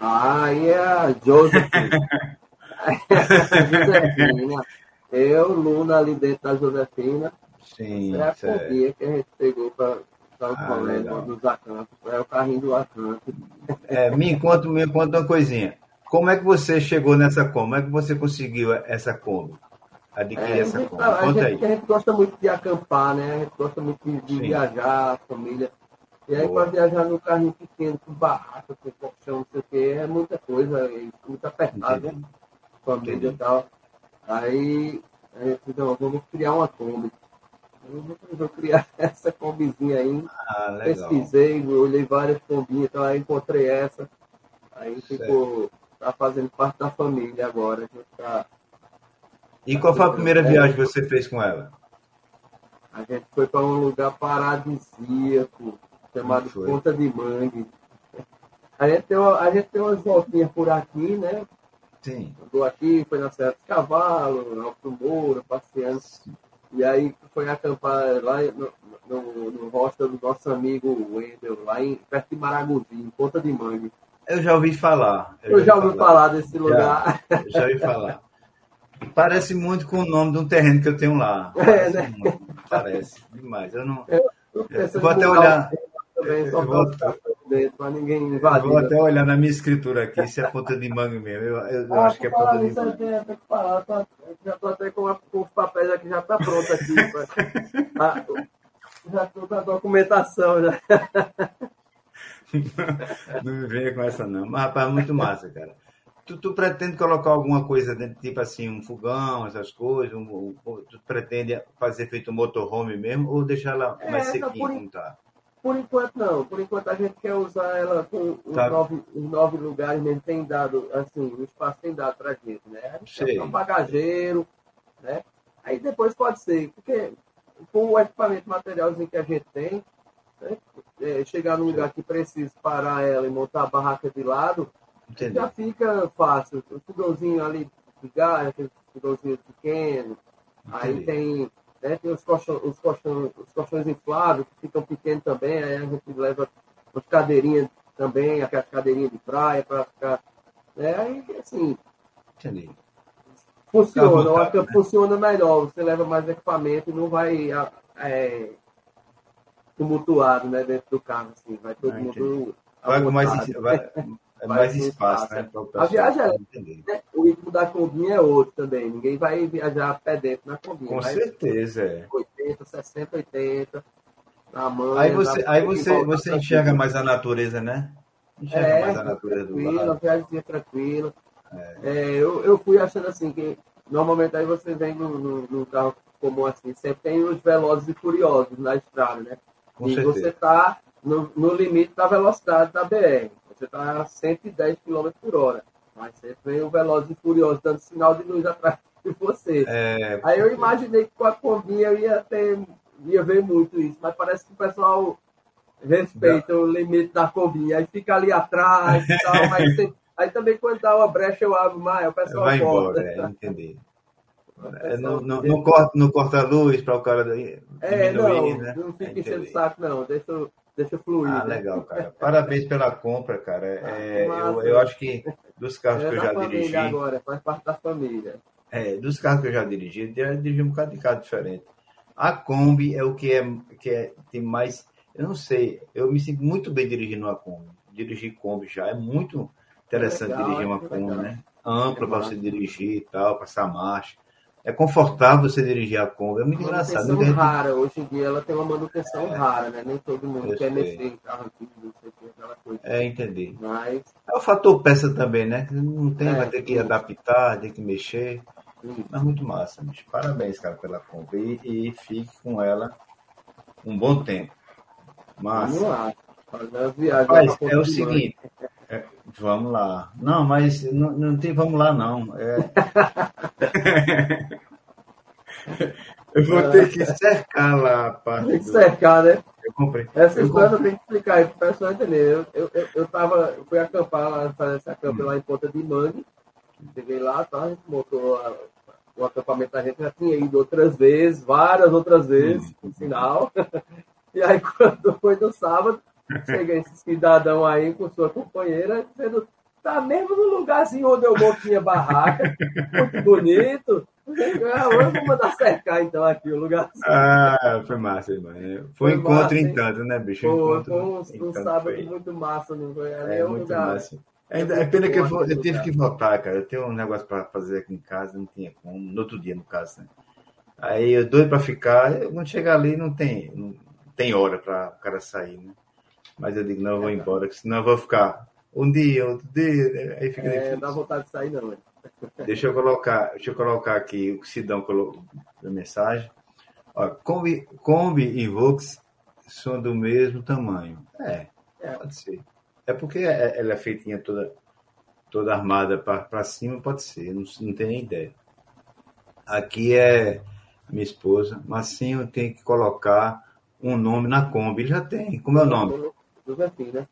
Ah, aí é a. Josefina. Eu, Luna, ali dentro da Josefina. Sim, é a companhia que a gente pegou para o Ah, colégio legal. dos acampos. É o carrinho do acampo. É, me conta, me conta uma coisinha. Como é que você chegou nessa Kombi? Como é que você conseguiu essa Kombi? Adquirir É, a, essa Kombi? a, gente, a aí. gente gosta muito de acampar, né? A gente gosta muito de, de viajar, a família. E aí, para viajar num carrinho pequeno, com barraca, com colchão, não sei o quê, é muita coisa, é muito apertado, né? Família e tal. Aí, a gente disse, não, vamos criar uma Kombi. Eu vou- vou criar essa combizinha aí. Ah. Pesquisei, olhei várias combinhas, então aí encontrei essa. Aí ficou, tá fazendo parte da família agora. Tá, E qual foi a primeira viagem que você fez com ela? A gente foi para um lugar paradisíaco, chamado. Ponta de Mangue. A gente, tem uma- a gente tem umas voltinhas por aqui, né? Sim. Andou aqui, foi na Serra dos Cavalos, no Alto Moura, passeando. E aí foi acampar lá no, no, no hostel do nosso amigo Wendel, lá em, perto de Maragogi, em Ponta de Mangue. Eu já ouvi falar. Eu já ouvi falar desse lugar. Eu já ouvi falar. Parece muito com o nome de um terreno que eu tenho lá. É, Parece, né? muito. Parece demais. Eu não. Eu Eu vou em até olhar. o também, só Eu vou- para dentro, para ninguém invadir. vou até olhar na minha escritura aqui se é ponta de manga mesmo. Eu, eu- Ah, acho que é ponta de manga. tenho- tenho que parar, tá? Já estou até com, a- com os papéis aqui, já está pronto aqui. pra- já estou com a documentação. Já. Não me venha com essa, não. Mas, rapaz, muito massa, cara. Tu, tu pretende colocar alguma coisa dentro, tipo assim, um fogão, essas coisas? Um, um- tu pretende fazer feito um motorhome mesmo ou deixar ela mais É, sequinha por como tá? Por enquanto, não. Por enquanto, a gente quer usar ela com os, Tá. nove, os nove lugares mesmo. Tem dado, assim, o espaço tem dado para gente, né? A gente Sei. um bagageiro, né? Aí depois pode ser, porque com o equipamento materialzinho que a gente tem, né? É, chegar num lugar que precisa parar ela e montar a barraca de lado, Entendi. já fica fácil. O fogãozinho ali de gás, aquele fogãozinho pequeno. Aí Entendi. tem, né, tem os, colchões, os, colchões, os colchões infláveis que ficam pequenos também. Aí a gente leva as cadeirinhas também, aquelas cadeirinhas de praia para ficar. Né, aí, assim, Entendi. funciona. vontade, Eu acho que né? funciona melhor. Você leva mais equipamento e não vai é, tumultuado né, dentro do carro. Assim. Vai todo Ah, mundo. Vai com mais, vai, é mais espaço, espaço, né? é. o A viagem é- né, O ritmo da combinha é outro também. Ninguém vai viajar a pé dentro na combinha. Com certeza, é. 80, 60, 80. Na mão. Aí você, aí você, você enxerga mais a natureza, né? Enxerga É, mais a natureza do tranquilo, lado. viagem tranquila. É, eu, eu fui achando assim que normalmente aí você vem num, num, num carro comum assim, sempre tem os velozes e furiosos na estrada, né? Com e certeza. você está no, no limite da velocidade da BR. Você está a 110 km por hora. Mas sempre vem o veloz e furioso dando sinal de luz atrás de você. É, Aí eu imaginei que com a combinha eu ia ter, ia ver muito isso, mas parece que o pessoal respeita o limite da combinha, aí fica ali atrás e tal, mas tem- aí também quando dá uma brecha eu abro mais, o pessoal vai volta. embora, é, entendi. É, não, não, não corta, não corta a luz para o cara daí É, não, diminuir, né? não fica enchendo o saco não, deixa, eu- deixa fluir. Ah, né? legal, cara. Parabéns pela compra, cara. É, Ah, eu, eu acho que dos carros É que eu já dirigi, agora, faz parte da família. é, dos carros que eu já dirigi, eu já dirigi um bocado de carro diferente. A Kombi é o que é, que é tem mais. Eu não sei, eu me sinto muito bem dirigindo uma Kombi. Dirigir Kombi já é muito interessante Legal, dirigir uma que Kombi, né? Ampla É para você dirigir e tal, passar marcha. É confortável você dirigir a Kombi, é muito engraçado. Manutenção rara, hoje em dia ela tem uma manutenção rara, né? Nem todo mundo quer sei. mexer em carro antigo, não sei o que, aquela coisa. É, entendi. Mas, É o fator peça também, né? Que Não tem, É, vai ter que sim. adaptar, tem que mexer. hum, Mas muito massa, bicho. Parabéns, cara, pela compra. E, e fique com ela um bom tempo. vamos Massa. lá. Fazer a viagem. Rapaz, pra é o seguinte. É, vamos lá. Não, mas não, não tem vamos lá, não. É... Eu vou ter que cercar lá a parte Tem que do... cercar, né? Eu comprei. Essa Eu história tem que explicar aí pro pessoal entender. Eu, eu, eu, eu, tava, eu fui acampar lá, fazer esse acampo lá em Ponta de Mangue. Cheguei lá, tá? A gente montou a- o acampamento, a gente já tinha ido outras vezes, várias outras vezes, por sinal. E aí, quando foi no sábado, chega esse cidadão aí com sua companheira, dizendo, tá mesmo no lugar assim onde eu tinha barraca, muito bonito. Eu vou mandar cercar então aqui o lugar. Ah, foi massa, mano. Foi, foi encontro em tanto, né, bicho? Foi, foi um, um sábado foi... muito massa, não foi? é, muito lugar. massa. Ainda, é pena que eu, vou, eu tive que voltar, cara. Eu tenho um negócio para fazer aqui em casa, não tinha como, no outro dia, no caso, né? Aí eu doido para ficar, quando chegar ali não tem, não tem hora para o cara sair, né? Mas eu digo, não, eu vou embora, senão eu vou ficar um dia, outro dia, né? aí fica é, difícil. Não dá vontade de sair, não, né? Deixa eu colocar, deixa eu colocar aqui o que Sidão colocou na mensagem. Ó, Kombi, Kombi e Vox são do mesmo tamanho. É, é. pode ser. É porque é, ela é feitinha toda, toda armada para cima, pode ser, não, não tenho nem ideia. Aqui é minha esposa, Massinho tem que colocar um nome na Kombi. Ele já tem. Como é o nome? Josefina.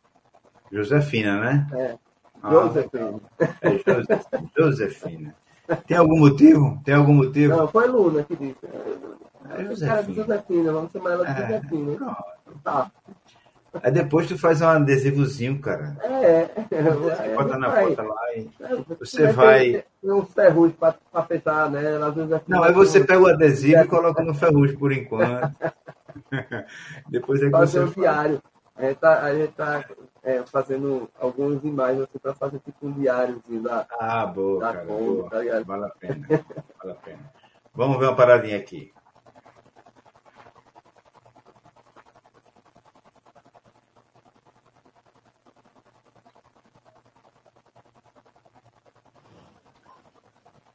Josefina, né? É. Ah, Josefina. É Josefina. Tem algum motivo? Tem algum motivo? Não, foi Luna que disse. É Josefina. Josefina, vamos chamar ela de é, Josefina. Pronto. Tá. Aí depois tu faz um adesivozinho, cara. É. Você bota na foto lá e você vai. Tem uns ferrugem para fechar, né? É Não, aí você pega o adesivo e coloca no ferrugem por enquanto. depois é Fazer o diário. A gente tá, a gente tá é, fazendo algumas imagens assim, para fazer tipo um diáriozinho da. Ah, boa, da cara. boa. Tá vale a pena. vale a pena. Vamos ver uma paradinha aqui.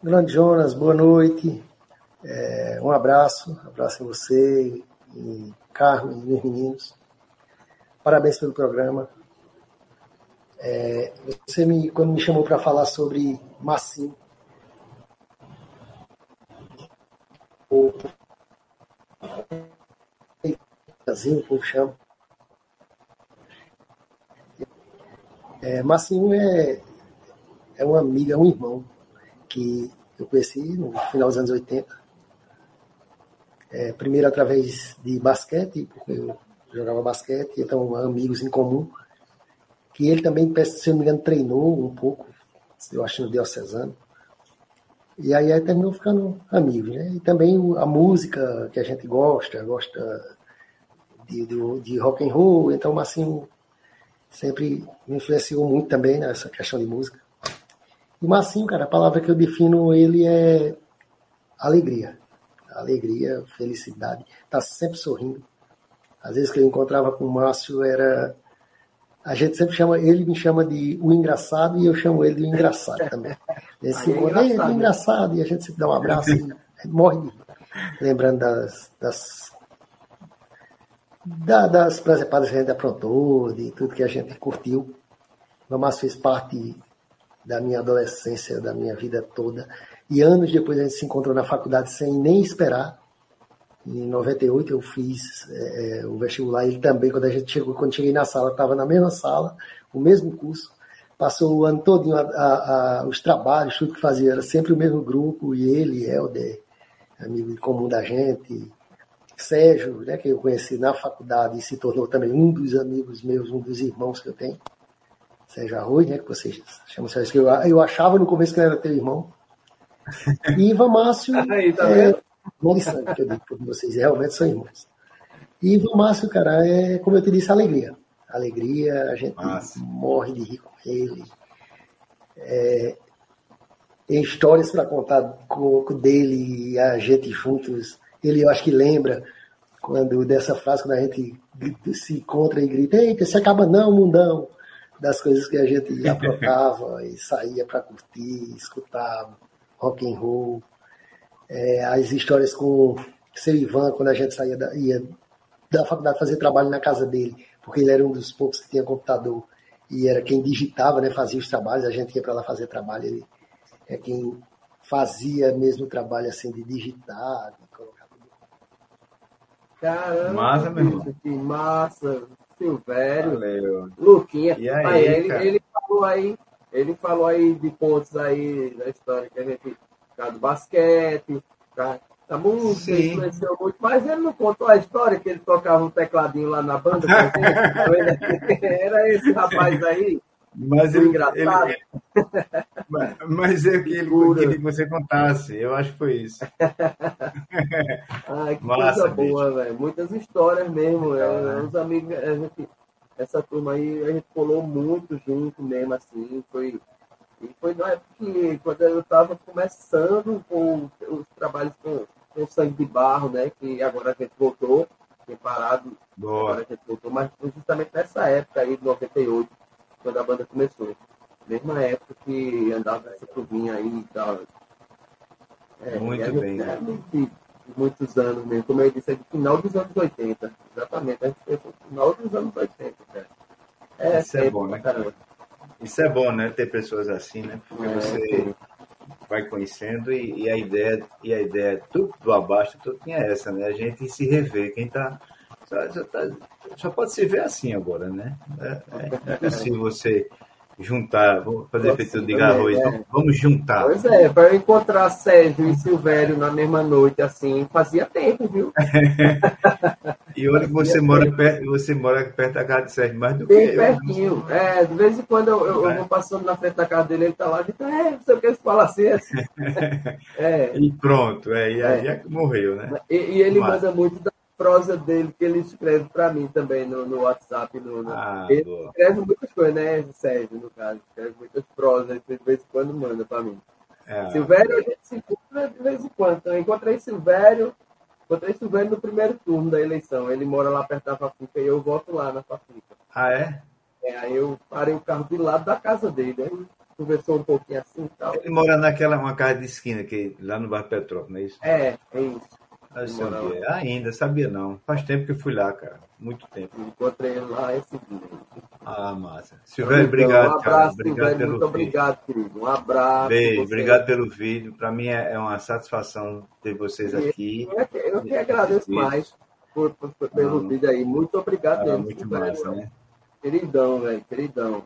Grande Jonas, boa noite. É, um abraço, abraço em você, em Carmen, e meus meninos. Parabéns pelo programa. É, você me, quando me chamou para falar sobre Massim, o Brasil, o povo chama. É, Massinho é, é um amigo, é um irmão que eu conheci no final dos anos 80. É, primeiro através de basquete, porque eu jogava basquete, então amigos em comum. Que ele também, se não me engano, treinou um pouco, eu acho no Diocesano. E aí, aí terminou ficando amigos, né? E também a música que a gente gosta, gosta de, de, de rock and roll, então assim sempre me influenciou muito também nessa questão de música. E Massinho, cara, a palavra que eu defino ele é alegria. Alegria, felicidade. Tá sempre sorrindo. Às vezes que eu encontrava com o Márcio era. A gente sempre chama, ele me chama de o engraçado e eu chamo ele de o engraçado também. Esse é engraçado. É engraçado, e a gente sempre dá um abraço e morre de lembrando das, das, da, das presepadas que a gente aprontou, de tudo que a gente curtiu. O Márcio fez parte da minha adolescência, da minha vida toda. E anos depois a gente se encontrou na faculdade sem nem esperar. Em 98 eu fiz é, é, o vestibular. Ele também, quando a gente chegou, quando cheguei na sala, estava na mesma sala, o mesmo curso. Passou o ano todo a, a, a, os trabalhos, tudo que fazia, era sempre o mesmo grupo. E ele, Helder, amigo comum da gente, Sérgio, né, que eu conheci na faculdade e se tornou também um dos amigos meus, um dos irmãos que eu tenho. Sérgio Arroio, né, que vocês chamam Sérgio, que eu, eu achava no começo que ele era teu irmão. E Ivan Márcio, Aí, tá é, uma lição que eu digo para vocês, realmente são irmãos. E Ivan Márcio, cara, é, como eu te disse, alegria. Alegria, a gente morre de rir com ele. É, tem histórias para contar com, com dele e a gente juntos. Ele, eu acho que lembra quando dessa frase, quando a gente se encontra e grita, eita, se acaba não, mundão das coisas que a gente aprontava e saía para curtir, escutar rock and roll. É, as histórias com seu Ivan, quando a gente saía da, ia da faculdade fazer trabalho na casa dele, porque ele era um dos poucos que tinha computador e era quem digitava, né, fazia os trabalhos, a gente ia para lá fazer trabalho, ele é quem fazia mesmo o trabalho assim de digitar, de colocar tudo. Caramba, massa, meu irmão. Que massa. Silvério, Valeu. Luquinha. E aí, aí ele, ele, falou aí, ele falou aí de pontos aí da história que a gente tá do basquete, tá, da música, influenciou muito, mas ele não contou a história que ele tocava um tecladinho lá na banda. Era esse rapaz aí. Mas ele, engraçado. Ele, mas, mas é que ele queria que você contasse. Eu acho que foi isso. Ai, que Massa, coisa boa, velho. Muitas histórias mesmo. É, os amigos, a gente, essa turma aí, a gente colou muito junto mesmo, assim. Foi, e foi na época que, quando eu estava começando com os trabalhos com, com sangue de barro, né? Que agora a gente voltou, tem parado, Boa. agora a gente voltou, mas foi justamente nessa época aí, de 98 quando a banda começou. Mesma época que andava essa turminha aí e tal. É, Muito bem. É, de, muitos anos mesmo. Como eu disse, é do final dos anos 80. Exatamente. A gente no final dos anos 80, cara. É, Isso é bom, né? Caramba. Isso é bom, né? Ter pessoas assim, né? Porque é, você vai conhecendo e, e, a ideia, e a ideia tudo do abaixo, tudo tinha essa, né? A gente se rever. Quem tá só, só, tá, só pode se ver assim agora, né? É, é impossível você juntar, vou fazer Nossa, feito de arroz, é. vamos juntar. Pois é, para eu encontrar Sérgio e Silvério na mesma noite, assim, fazia tempo, viu? e olha que você mora perto, você mora perto da casa de Sérgio, mais do Bem que pertinho. Eu, é, de vez em quando eu, eu, eu, vou passando na frente da casa dele, ele tá lá, e é, não sei o que ele fala assim, assim. é. E pronto, é, e aí é. morreu, né? E, e ele Mas... manda muito da prosa dele que ele escreve para mim também no, no WhatsApp. No, no... Ah, ele boa. escreve muitas coisas, né, Sérgio, no caso. Escreve muitas prosas, de vez em quando manda para mim. É, Silvério, a gente se encontra de vez em quando. Então, eu encontrei Silvério, encontrei Silvério no primeiro turno da eleição. Ele mora lá perto da Fafica e eu voto lá na Fafica. Ah, é? é? Aí eu parei o carro do lado da casa dele. Aí conversou um pouquinho assim e tal. Ele mora naquela uma casa de esquina, que, lá no bairro Petrópolis, não é isso? É, é isso. Ah, sabia. Ainda, sabia não. Faz tempo que eu fui lá, cara. Muito tempo. Encontrei ele lá esse dia. Ah, massa. Silvério, obrigado, um abraço, cara. Obrigado pelo muito obrigado, querido. Um abraço. Beijo, obrigado pelo vídeo. Para mim é, é uma satisfação ter vocês aqui. Eu, que, eu que agradeço mais por, por, por pelo ah, vídeo aí. Muito obrigado ah, mesmo. Muito massa, né? Queridão, velho. Queridão.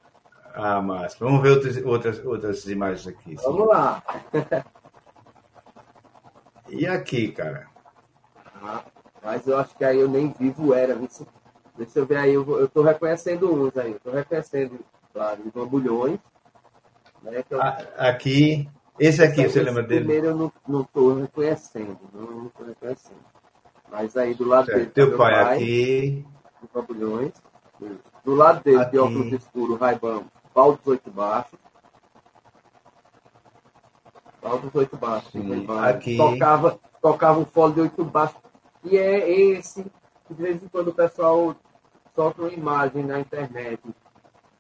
Ah, massa. Vamos ver outras, outras, outras imagens aqui. Vamos sim. lá. e aqui, cara? Mas eu acho que aí eu nem vivo era. Deixa eu ver aí, eu, eu tô reconhecendo uns aí. Eu tô reconhecendo, claro, os bambulhões. Né, eu... Aqui, esse aqui, esse, você lembra dele? Primeiro eu não, não tô reconhecendo, não, não tô reconhecendo. Mas aí do lado certo. dele. Teu tá pai, pai aqui. Os bambulhões. Do lado dele, aqui. de óculos escuro, Raibão, dos oito baixos. Pau dos oito baixos. Sim, aqui. Tocava, tocava um fole de oito baixos e é esse que de vez em quando o pessoal solta uma imagem na internet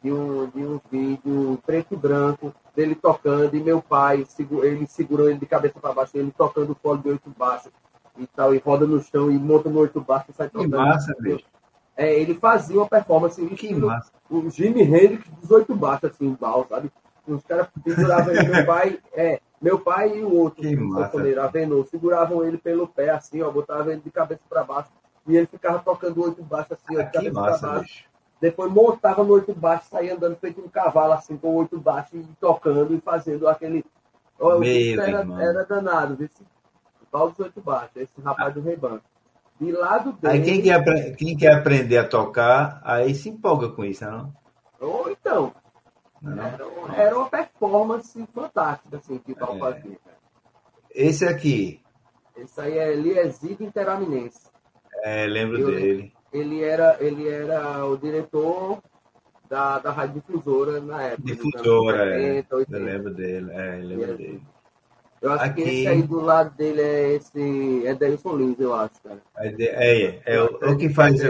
de um, de um vídeo preto e branco dele tocando e meu pai ele segurou ele de cabeça para baixo, ele tocando o fole de oito baixo e tal, e roda no chão e monta no oito baixo e sai tocando. Que massa, bicho. É, ele fazia uma performance que massa. o Jimi Hendrix dos oito baixos, assim, embal, sabe? Os caras penduravam ele, meu pai, é, meu pai e o outro, o sanfoneiro, Avenor, seguravam ele pelo pé, assim, ó, botavam ele de cabeça para baixo, e ele ficava tocando oito baixo, assim, ó, de cabeça para baixo. Bicho. Depois montava no oito baixo, saía andando feito um cavalo, assim, com oito baixo, e tocando e fazendo aquele. Ó, era, era danado, viu? Paulo dos oito baixos, esse rapaz ah. do rebanho. De lado dele. Aí quem quer, quem quer aprender a tocar, aí se empolga com isso, não? Ou então, era, era, uma performance fantástica, assim, que o Paulo é. fazia. Esse aqui. Esse aí é Liesido Interaminense. É, lembro Eu, dele. Ele era, ele era o diretor da, da Rádio Difusora na época. Difusora, 70, é. Eu lembro dele, é, eu lembro dele. Eu acho aqui... que esse aí do lado dele é esse. É Delson Lins, eu acho, cara. É, é, é, é, o, o que faz. É,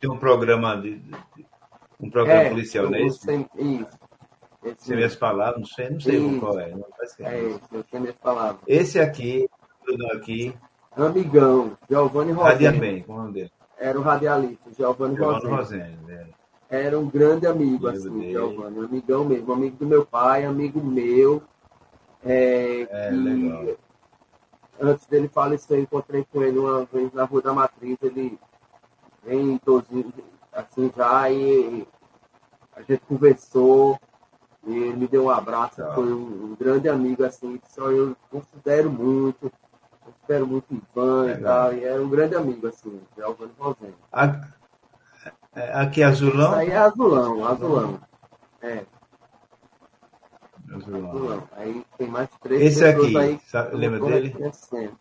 tem um programa de, de um programa é, policial, não é isso? Sem, isso. Esse sem minhas palavras, não sei, não sei isso. qual é. Não faz é esse, minhas palavras. Esse aqui, aqui. Amigão, Giovanni Rosendo. Radia bem, como é o nome dele? Era o radialista, Giovanni, Giovanni Rosendo. é. Era um grande amigo, amigo assim, dele. Giovanni, um amigão mesmo, amigo do meu pai, amigo meu. É, é que, legal. Antes dele falecer, eu encontrei com ele uma vez na Rua da Matriz, ele em 12, assim já, e a gente conversou, e ele me deu um abraço, tá. foi um, um, grande amigo, assim, só eu considero muito, considero muito Ivan e tal, e era um grande amigo, assim, de Alvano Rosendo. Aqui é azulão? Isso aí é azulão, azulão. É. Azulão. Azulão. Aí tem mais três Esse pessoas aqui, aí sabe- lembra dele? reconhecendo.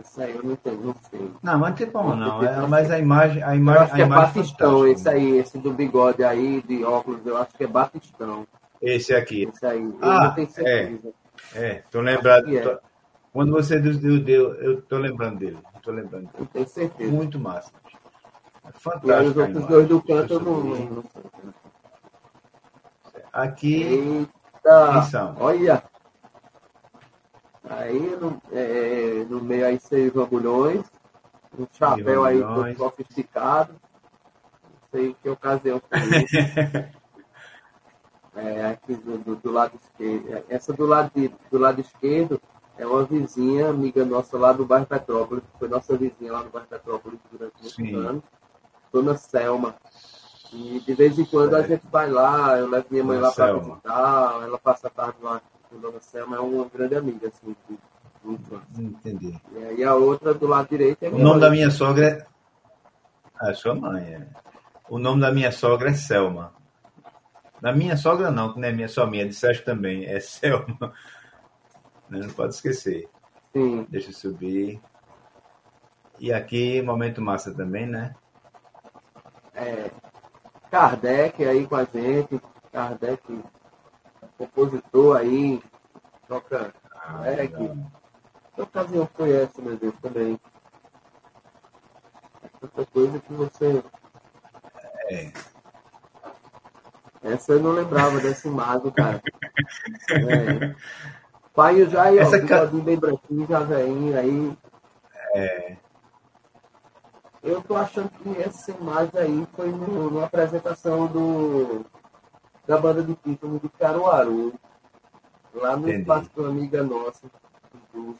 Esse aí eu não, tenho, não sei. Não, mas não tem como não. É, mas a imagem, a Eu imagem, acho que a é imagem Batistão, esse aí, esse do bigode aí, de óculos, eu acho que é Batistão. Esse aqui. Esse aí, eu Ah, não tenho certeza. É, tô lembrado. É. tô- quando você deu, deu, deu, eu tô lembrando dele. Tô lembrando dele. Não tenho certeza. Muito massa. É E aí os fantástico. outros dois do canto eu não, sei. Aqui, Eita! Olha! Aí no, é, no meio aí seis bambulhões, um chapéu aí todo sofisticado. Não sei que ocasião foi isso. É, aqui do, do- do lado esquerdo. Essa do lado, de- do lado esquerdo é uma vizinha, amiga nossa lá do bairro Petrópolis, que foi nossa vizinha lá no bairro Petrópolis durante muitos anos. Dona Selma. E de vez em quando a Certo. gente vai lá, eu levo minha mãe Dona lá para visitar, ela passa a tarde lá com Dona Selma, é uma grande amiga, assim, de, de infância. entendi. E aí a outra do lado direito é O nome da mãe. minha sogra é. Ah, sua mãe, é. O nome da minha sogra é Selma. Da minha sogra não, que não é minha, só minha, de Sérgio também, é Selma. Não pode esquecer. Sim, Deixa eu subir. E aqui, momento massa também, né? é, Kardec aí com a gente, Kardec, compositor aí, toca. É, legal. que- ocasião foi essa, meu Deus, também? Outra coisa que você. É. Essa eu não lembrava dessa imagem, cara. É. Pai já aí, ó, Essa ca- bigodinho bem branquinho, já veinho aí. É. Eu tô achando que essa imagem aí foi no, numa apresentação do, da banda de título de Caruaru. Lá no Entendi. espaço de uma amiga nossa. do-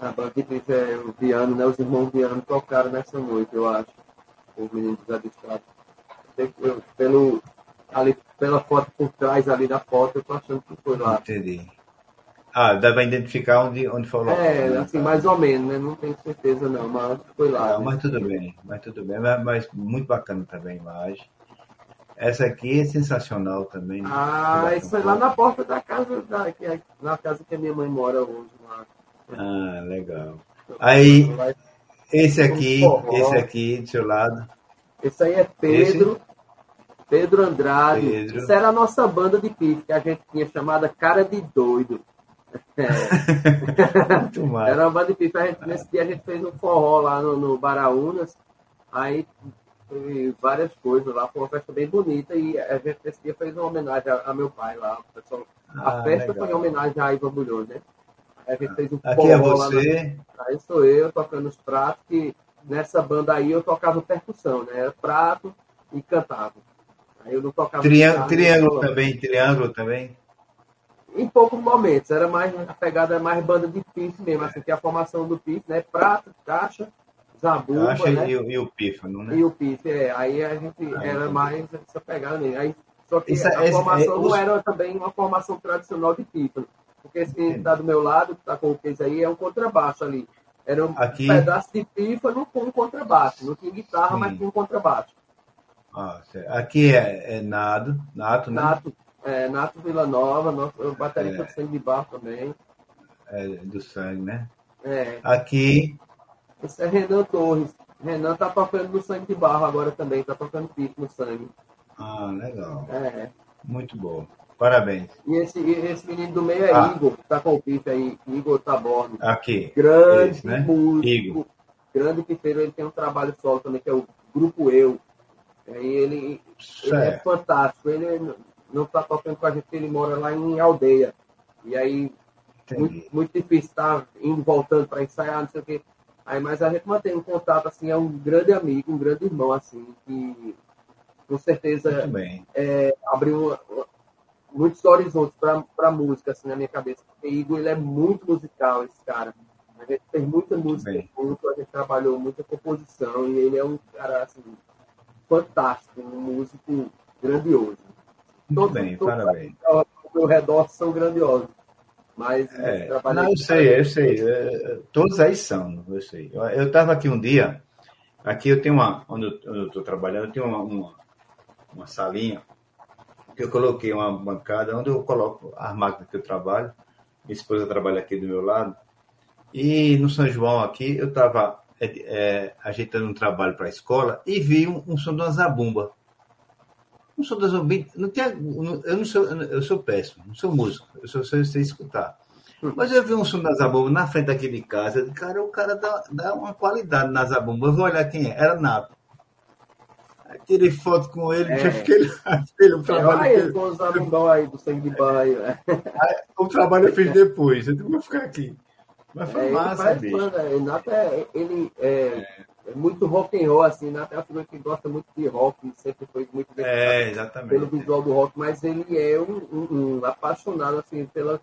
A banda de título é o Viano, né? Os irmãos Viano tocaram nessa noite, eu acho. Os meninos avistados. Pelo, ali, pela foto por trás ali da foto, eu tô achando que foi lá. Entendi. Ah, dá pra identificar onde, onde foi local. É, né? assim, mais ou menos, né? Não tenho certeza não, mas foi lá. Ah, né? mas tudo bem, mas tudo bem. Mas, mas muito bacana também a imagem. Essa aqui é sensacional também. né? Ah, isso foi lá na porta da casa, da, que é, na casa que a minha mãe mora hoje. Lá. Ah, legal. Aí- Esse aqui, esse aqui do seu lado. Esse aí é Pedro, Pedro Andrade. Pedro. Isso era a nossa banda de pife, que a gente tinha chamada Cara de Doido. É, era uma banda de pife. A gente, nesse dia a gente fez um forró lá no, no Baraunas. Aí teve várias coisas lá, foi uma festa bem bonita. E a gente nesse dia fez uma homenagem a, a meu pai lá. pessoal A Ah, festa legal. foi em homenagem a Ivan Bulhões, né? A gente fez um Aqui é lá na- você. Aí sou eu tocando os pratos, que nessa banda aí eu tocava percussão, né? Era prato e cantava. Aí eu não tocava Triângulo, guitarra, triângulo também, triângulo também. Em poucos momentos, era mais a pegada é mais banda de pife mesmo, assim, que a formação do pife, né? Prato, caixa, zabumba, Caixa né? e, o- e o pífano, né? E o pife, é. Aí a gente era mais essa pegada mesmo. Aí, só que Isso é- a esse- formação é, não os- era também uma formação tradicional de pífano. Porque esse que está do meu lado, que está com o case aí, é um contrabaixo ali. Era um Aqui- pedaço de pífano com um contrabaixo. Não tinha guitarra, Sim. mas tinha um contrabaixo. Ah, aqui é, é nado, nato, né? Nato, é, Nato Vila Nova, nosso baterista É. de sangue de barro também. É, do sangue, né? É, Aqui, esse é Renan Torres. Renan tá tocando no sangue de barro agora também, tá tocando pife no sangue. ah, legal. É. Muito bom. Parabéns. E esse, e esse menino do meio é Ah. Igor, que tá com o pife aí, Igor Taborno. Aqui. grande Esse, né? músico, Igor. grande pifeiro, ele tem um trabalho solo também, que é o Grupo Eu. Aí ele, ele é fantástico, ele não está tocando com a gente, ele mora lá em aldeia. E aí, muito, muito difícil estar indo, voltando para ensaiar, não sei o quê. Aí, mas a gente mantém um contato, assim, é um grande amigo, um grande irmão, assim, que com certeza é, abriu muitos horizontes para a música assim na minha cabeça. Porque Igor ele é muito musical esse cara. A gente fez muita música junto, a gente trabalhou muita composição e ele é um cara assim fantástico, um músico grandioso. Muito Todos- bem, todos parabéns. Ao meu redor são grandiosos, mas É, não, eu sei, eu sei. é, Todos aí são, eu sei. Eu estava aqui um dia, aqui eu tenho uma, onde eu estou trabalhando, eu tenho uma, uma, uma salinha, que eu coloquei uma bancada onde eu coloco as máquinas que eu trabalho. Minha esposa trabalha aqui do meu lado. E no São João aqui, eu estava é, é, ajeitando um trabalho para a escola e vi um, um som de uma zabumba. Um som da zabumba. Não tem, eu não sou, eu sou péssimo, não sou músico, eu só sei, sei escutar. Mas eu vi um som da zabumba na frente daquele de casa. Eu cara, o cara dá, dá uma qualidade na zabumba. Eu vou olhar quem é. Era Nato. Aí tirei foto com ele, é. já fiquei lá. Ele, o trabalho aí, ele, com os zabumbão aí do sangue de baio. Né? O trabalho eu fiz depois. Eu vou ficar aqui. Mas foi é, massa, ele bicho. Fã, né? Nato é, ele é, é, muito rock and roll, assim, Nato é uma figura que gosta muito de rock, sempre foi muito é, pelo visual do rock, mas ele é um, um, um apaixonado, assim, pela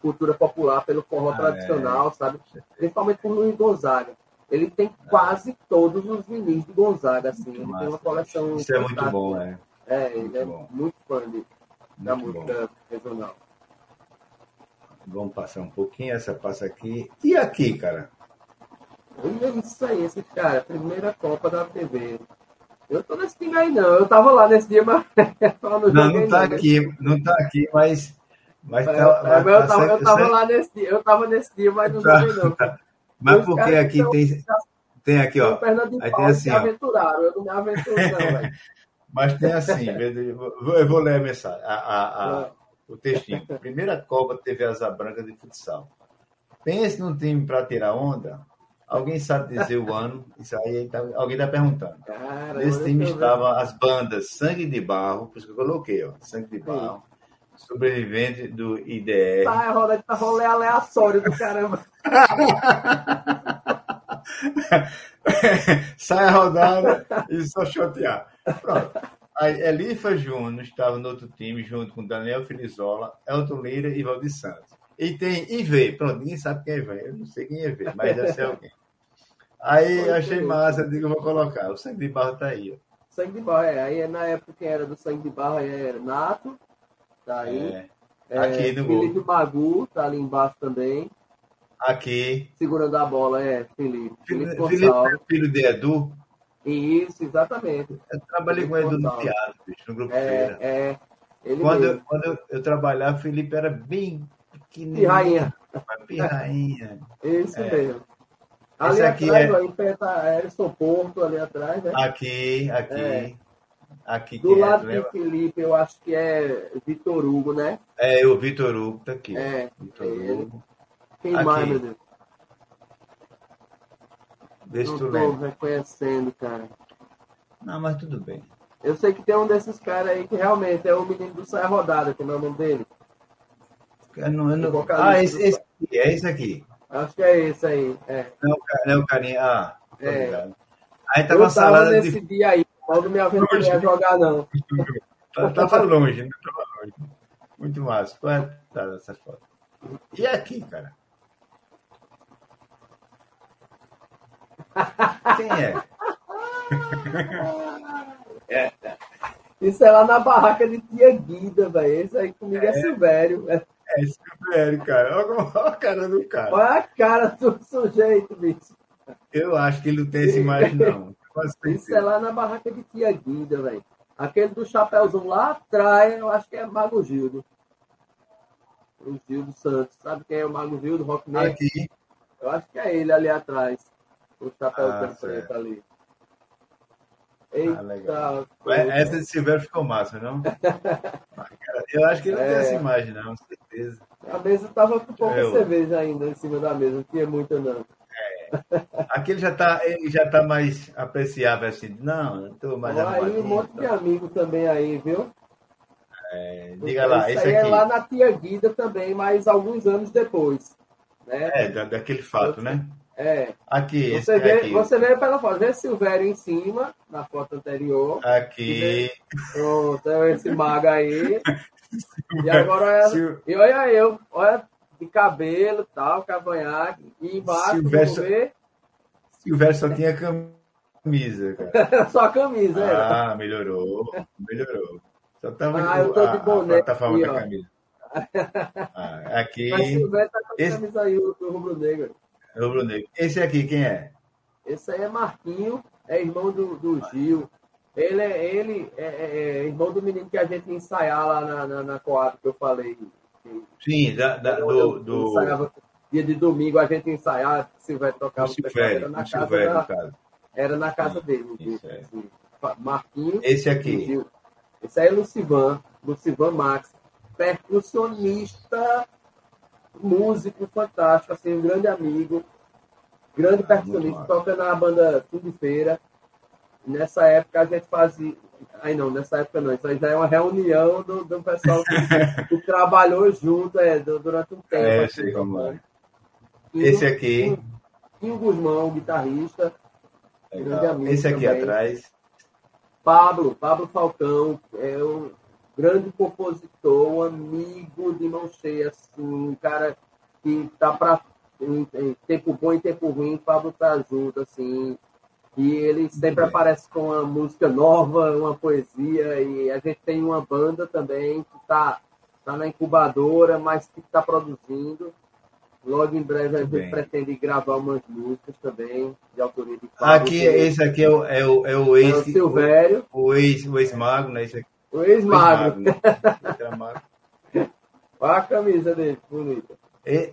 cultura popular, pelo forró ah, tradicional, é. sabe? Principalmente por Luiz Gonzaga. Ele tem ah. quase todos os vinis de Gonzaga, assim. Muito ele massa. tem uma coleção. Isso é muito bom, é. É, ele muito é bom. muito fã de, da música bom. regional. Vamos passar um pouquinho, essa passa aqui. E aqui, cara? Isso aí, esse cara, primeira Copa da TV. Eu tô nesse time aí, não. Eu tava lá nesse dia, mas. não, não, não tá aqui, não tá aqui, mas mas, tá, mas, eu, tá tava, eu tava lá nesse dia, eu tava nesse dia, mas não tá, joguei não. Mas porque aqui tem, tem aqui, ó. Aí tem assim, ó. aventuraram, eu não me aventuro não, velho. Mas tem assim, eu vou ler a mensagem, a, a, a, o textinho. Primeira Copa teve Asa Branca de futsal. Pense num time para tirar onda. Alguém sabe dizer o ano? Isso aí tá, alguém está perguntando. Cara, Nesse time estavam as bandas Sangue de Barro, por isso que eu coloquei, ó, Sangue de Barro, sobrevivente do IDR. Tá, roda, tá rolê aleatório do caramba. Sai a rodada e só chotear. Pronto. Aí, Elifa Júnior estava no outro time, junto com Daniel Filizola, Elton Lira e Valdir Santos. E tem IV. Pronto, ninguém sabe quem é IV. Eu não sei quem é IV, mas deve ser alguém. Aí eu achei massa, digo, vou colocar. O sangue de barro tá aí. Ó. Sangue de barro, é. Aí na época quem era do sangue de barro era Nato, Tá aí. É. É, Aqui no Felipe gol. Magu tá ali embaixo também. Aqui. Segurando a bola, é, Felipe. Felipe, Felipe é filho de Edu? Isso, exatamente. Eu trabalhei Felipe com o Edu no teatro, bicho, no grupo é, Feira. É, quando, eu, quando eu, eu trabalhava, o Felipe era bem pequenininho. Pirrainha. Pirrainha. Isso é. mesmo. Ali Esse aqui atrás, é... aí, tá Erison Porto, ali atrás, né? Aqui, aqui. É. Aqui Do lado é, de Felipe, eu acho que é Vitor Hugo, né? É, o Vitor Hugo tá aqui. É. Vitor Hugo. Quem aqui. mais, meu Deus? Deixa Não tô reconhecendo, cara. Não, mas tudo bem. Eu sei que tem um desses caras aí que realmente é o menino do Saia Rodada, que é o nome dele. Eu não, eu não... Ah, esse, esse aqui, é esse aqui. Acho que é esse aí. É. Não, não é o carinha. Ah, é. Aí tava eu salada nesse de... dia aí. Logo me aventurei a jogar, não. Tava longe, né? Tava longe. Muito massa. Qual é essa foto? E aqui, cara? Quem é? é? Isso é lá na barraca de Tia Guida, velho. Esse aí comigo é, é Silvério. É, é Silvério, cara. Olha a cara do cara. Olha a cara do sujeito, bicho. Eu acho que ele não tem essa imagem, não. Isso é lá na barraca de Tia Guida, velho. Aquele do Chapéuzão lá atrás, eu acho que é Mago Gildo. O Gildo Santos. Sabe quem é o Mago Gildo? Rockman? Aqui. Eu acho que é ele ali atrás. O Chapéuzão ah, preto ali. Eita, ah, legal. Essa de Silvério ficou massa, não? eu acho que ele não é... tem essa imagem, não, com certeza. A mesa tava com pouca eu... cerveja ainda em cima da mesa, não tinha muita, não. Aqui ele já está ele já tá mais apreciável assim. Não, estou mais Olha aí um monte de amigo também aí, viu? É, diga lá, esse aí é lá na Tia Guida também, mas alguns anos depois. Né? É, da, daquele fato, você, né? É. Aqui, você vê, aqui. Você vê pela foto, vê Silvério em cima, na foto anterior. Aqui. Pronto, é esse mago aí. e agora, Sil... e olha eu, olha de cabelo tal, cavanhaque, e embaixo, Silvestre, ver... Silvestre só tinha camisa, cara. só camisa, é. Ah, melhorou, melhorou. Só tava ah, eu tô de boné. A plataforma aqui, da camisa. Ah, aqui. Mas Silvestre tá com a esse... camisa aí do Rubro Negro. Esse aqui, quem é? Esse aí é Marquinho, é irmão do, do Gil. Ele é, ele é, é, é irmão do menino que a gente ensaiar lá na, na, na Coab, que eu falei. Sim, da, da, do, do... Ensaiava, dia de domingo a gente ensaiava, Silvério tocava o Silvério, era na casa, Silvério, da, era na casa dele. Isso, assim, Marquinhos. Esse aqui. Esse aí é Lucivan, Lucivan Max, percussionista, músico fantástico, assim, um grande amigo, grande percussionista, toca na banda Tudo Feira. Nessa época a gente fazia. Aí não, nessa época não, isso aí já é uma reunião do, do pessoal que, que trabalhou junto é, durante um tempo. É, assim, sei como é. Esse aqui. Quinho Guzmão, guitarrista. Esse aqui também. atrás. Pablo, Pablo Falcão, é um grande compositor, um amigo de mão cheia, assim, um cara que tá para em, em, tempo bom e tempo ruim, Pablo tá junto, assim, e ele sempre aparece com uma música nova, uma poesia, e a gente tem uma banda também que tá, tá na incubadora, mas que está produzindo. Logo em breve a gente bem. pretende gravar umas músicas também, de autoria de Pablo. Aqui, esse aqui é o, é o, é o ex. É o Silvério. O, o ex, ex-mago, né? Esse aqui. O ex-mago. Né? Olha a camisa dele, bonita. E,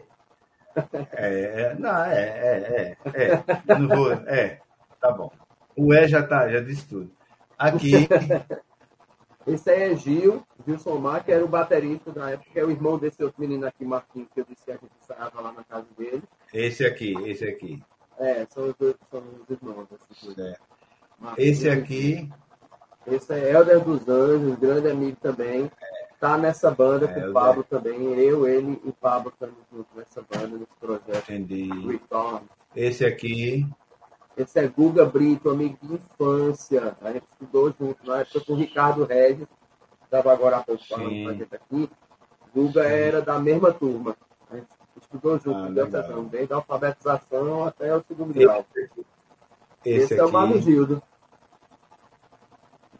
é, não, é, é, é, é. Não vou, é, tá bom. O E já tá, já disse tudo. Aqui. Esse aí é Gil, Gilson Mar, que era o baterista da época, que é o irmão desse outro menino aqui, Marquinhos, que eu disse que a gente ensaiava lá na casa dele. Esse aqui, esse aqui. É, são os dois, são os irmãos. Assim, esse aqui. Esse é Helder dos Anjos, grande amigo também. Tá nessa banda com o Pablo também. Eu, ele e o Pablo estamos juntos nessa banda, nesse projeto. Entendi. Retorn. Esse aqui. Esse é Guga Brito, amigo de infância. A gente estudou junto na época com o Ricardo Regis, estava agora há pouco falando com a gente aqui. Guga Sim. era da mesma turma. A gente estudou junto, ah, Deus desde a alfabetização até o segundo grau. Esse, Esse é o Mago Gildo.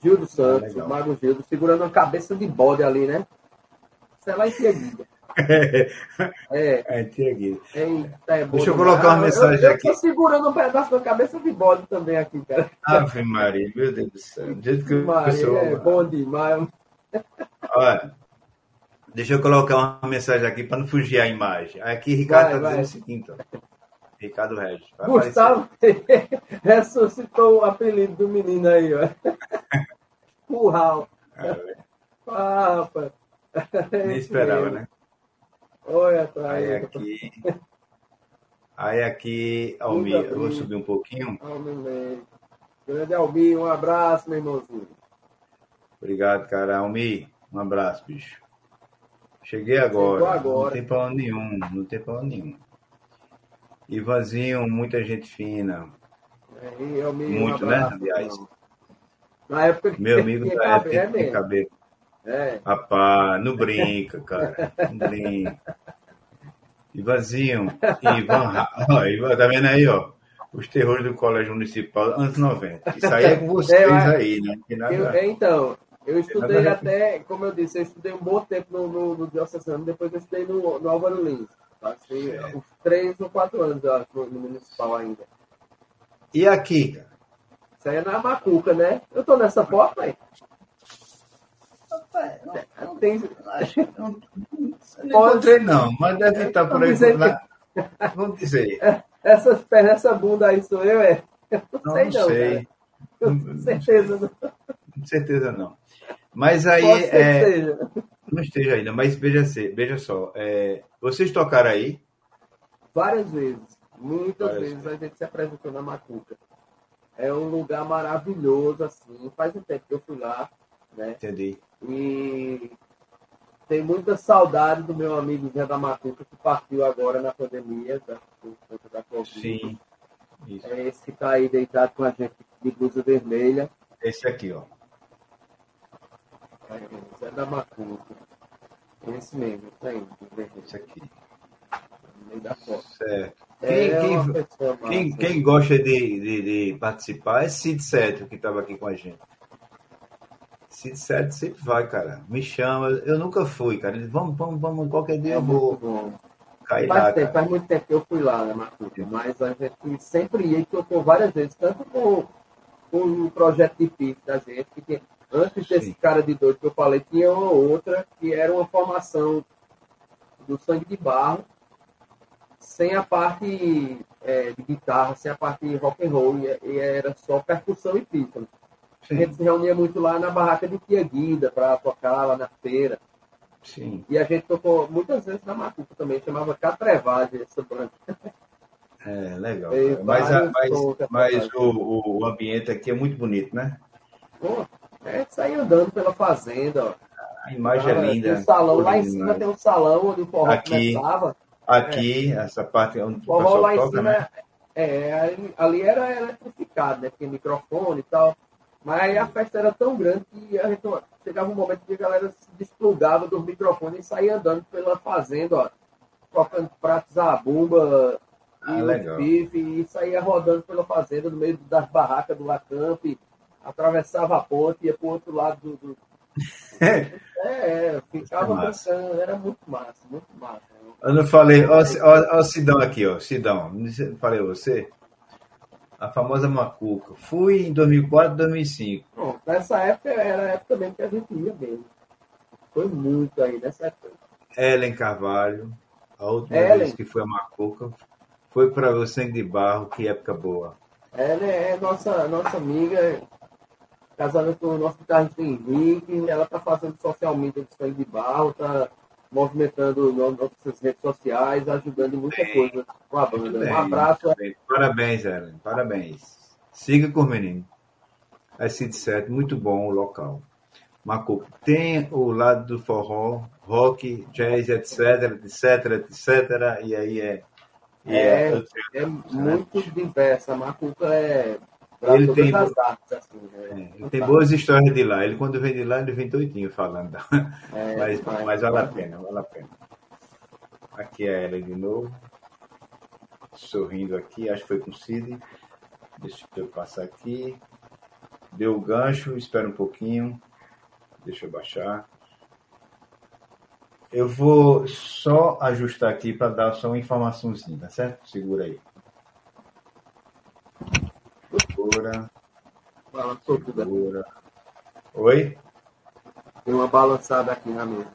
Gildo ah, Santos, ah, o Mago Gildo, segurando uma cabeça de bode ali, né? Sei lá em seguida. É, é, Eita, é Deixa eu colocar uma mensagem eu, aqui. Eu tô segurando um pedaço da cabeça de bode também aqui, cara. Ave Maria, meu Deus do céu. Do jeito que Maria, eu sou, é bom demais. Olha, deixa eu colocar uma mensagem aqui para não fugir a imagem. Aqui, Ricardo está dizendo o seguinte, ó. Ricardo Regis. Gustavo ressuscitou o apelido do menino aí, ó. Curral. É, ah, rapaz. Nem esperava, né? Olha, tá aí. aqui. Aí aqui, Almir, eu vou subir um pouquinho. Almir, Grande Almir, um abraço, meu irmãozinho. Obrigado, cara. Almir, um abraço, bicho. Cheguei agora. agora. Não tem plano nenhum, não tem plano nenhum. Ivanzinho, muita gente fina. É, Muito, um né? Aliás. Na época que Meu amigo da época é tem cabelo. É. Rapaz, não brinca, cara. Não brinca. Ivanzinho, Ivan, ó, Ivan, tá vendo aí, ó? Os terrores do Colégio Municipal, anos 90. Isso aí é com vocês é, aí, né? Nada... Eu, é, então, eu estudei até, como eu disse, eu estudei um bom tempo no, no, no Diocesano, depois eu estudei no, no Álvaro Lins. Passei é. uns três ou quatro anos, eu acho, no, no Municipal ainda. E aqui, cara? Isso aí é na Macuca, né? Eu tô nessa foto aí. Não, tem. Não, não encontrei, não, mas deve estar por aí. Dizer lá. Vamos dizer. Essas pernas, essa bunda aí sou eu, é? Não, sei, não. Sei. Com certeza não. Com certeza não. Mas aí. É, não esteja ainda, mas veja, veja só. É, vocês tocaram aí? Várias vezes. Muitas Várias vezes a gente se apresentou na Macuca. É um lugar maravilhoso, assim. Faz um tempo que eu fui lá, né? Entendi. E tem muita saudade do meu amigo Zé da Macuca, que partiu agora na pandemia, da, da Covid. Sim. Isso. É esse que está aí deitado com a gente de blusa vermelha. Esse aqui, ó. É, Zé da Macuca. Esse mesmo, tá aí, Esse aqui. No meio da foto. Certo. Quem, é quem, quem, quem, gosta de, de, de, participar é Cid Sete, que estava aqui com a gente. Cid Sete sempre vai, cara. Me chama. Eu nunca fui, cara. Ele, vamos, vamos, vamos. Qualquer dia é eu vou. Cair faz, lá, tempo, faz muito tempo que eu fui lá, né, Marcos? Mas a gente sempre ia e tocou várias vezes, tanto com, com o projeto de PIF da gente, que antes desse Sim. cara de doido que eu falei, tinha uma outra que era uma formação do sangue de barro, sem a parte é, de guitarra, sem a parte de rock and roll, e, e era só percussão e pífano. A gente se reunia muito lá na barraca de Tia Guida para tocar lá na feira. Sim. E a gente tocou muitas vezes na Macuca também, chamava Catrevagem essa banda. É, legal. Mas, a, mas, mas o, o ambiente aqui é muito bonito, né? É sair andando pela fazenda, ó. A imagem ah, é linda. Tem um salão, lá em cima tem um salão onde o forró aqui, começava. Aqui, é. essa parte onde o forró lá em cima, né? é, ali, ali era eletrificado, né? Tinha microfone e tal. Mas a festa era tão grande que a gente, chegava um momento que a galera se desplugava dos microfones e saía andando pela fazenda, ó, tocando pratos à bomba ah, e pife, e saía rodando pela fazenda no meio das barracas do Lacamp, atravessava a ponte, ia para o outro lado do. do... é, é, ficava dançando, era muito massa, muito massa. Eu não falei, ó, ó, ó Sidão aqui, ó, Sidão, falei você? a famosa Macuca. Fui em 2004, 2005. Bom, nessa época era a época mesmo que a gente ia mesmo. Foi muito aí nessa época. Ellen Carvalho, a última Ellen. vez que foi a Macuca, foi para o Sangue de Barro, que época boa. Ela é nossa, nossa amiga, casada com o nosso guitarrista Henrique, ela está fazendo social media do Sangue de Barro, está movimentando nossas redes sociais, ajudando em muita bem, coisa com a banda. Bem, um abraço. Parabéns, Ellen. Parabéns. Siga com o menino. É Cid 7, muito bom o local. Macuco, tem o lado do forró, rock, jazz, etc, etc, etc, e aí é... É, é, é muito diversa. Macuca é ele tem, assim, né? é, ele tem boas histórias de lá. Ele, quando vem de lá, ele vem doidinho falando. É, mas, mas, mas vale a pena, vale a pena. Aqui é ela de novo. Sorrindo aqui, acho que foi com o Cid. Deixa eu passar aqui. Deu o gancho, espera um pouquinho. Deixa eu baixar. Eu vou só ajustar aqui para dar só uma informaçãozinha, tá certo? Segura aí. Segura. Balançou tudo Segura. Oi? Tem uma balançada aqui na mesa.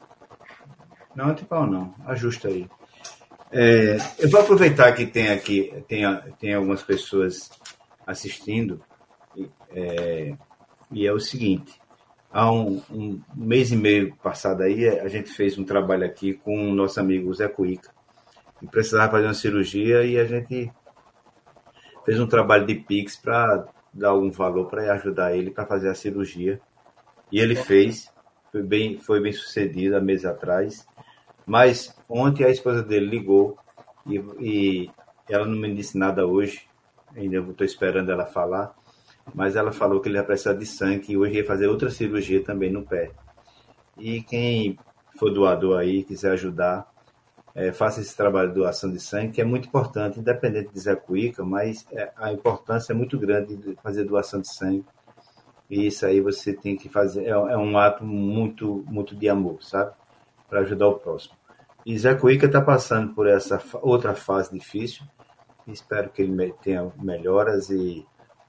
Não, não tem pau não. Ajusta aí. É, eu vou aproveitar que tem aqui, tem, tem algumas pessoas assistindo, é, e é o seguinte, há um, um, mês e meio passado aí, a gente fez um trabalho aqui com o nosso amigo Zé Cuica, que precisava fazer uma cirurgia e a gente fez um trabalho de Pix para dar algum valor para ajudar ele para fazer a cirurgia. E ele fez, foi bem, foi bem sucedido há meses atrás. Mas ontem a esposa dele ligou e, e ela não me disse nada hoje, ainda estou esperando ela falar, mas ela falou que ele ia precisar de sangue e hoje ia fazer outra cirurgia também no pé. E quem for doador aí, quiser ajudar, é, faça esse trabalho de doação de sangue, que é muito importante, independente de Zé Cuica, mas é, a importância é muito grande de fazer doação de sangue. E isso aí você tem que fazer, é, é um ato muito, muito de amor, sabe? Para ajudar o próximo. E Zé Cuica está passando por essa outra fase difícil. Espero que ele tenha melhoras e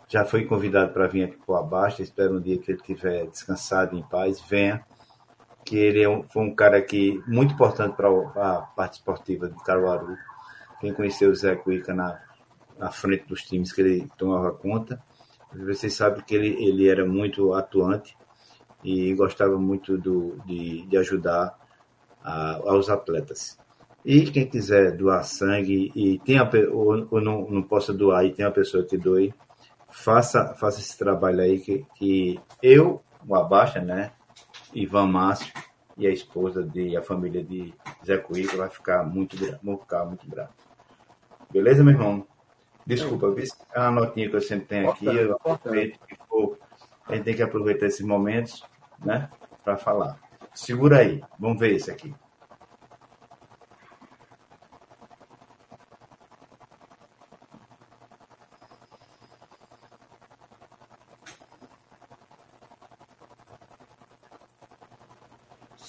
já foi convidado para vir aqui para o Abasta. Espero um dia que ele estiver descansado em paz, venha que ele é um, foi um cara que muito importante para a parte esportiva de Caruaru. Quem conheceu o Zé Cuica na, na frente dos times que ele tomava conta, vocês sabem que ele, ele era muito atuante e gostava muito do, de, de ajudar a, aos atletas. E quem quiser doar sangue e tem a, ou, ou não, não possa doar e tem uma pessoa que doe, faça, faça esse trabalho aí que, que eu, o Abaixa, né, Ivan Márcio e a esposa de a família de Zé Cuica vai ficar muito vão ficar muito bravo. Beleza, meu irmão? Desculpa, é uma notinha que eu sempre tenho aqui, eu aproveito que for, a gente tem que aproveitar esses momentos, né, para falar. Segura aí, vamos ver esse aqui.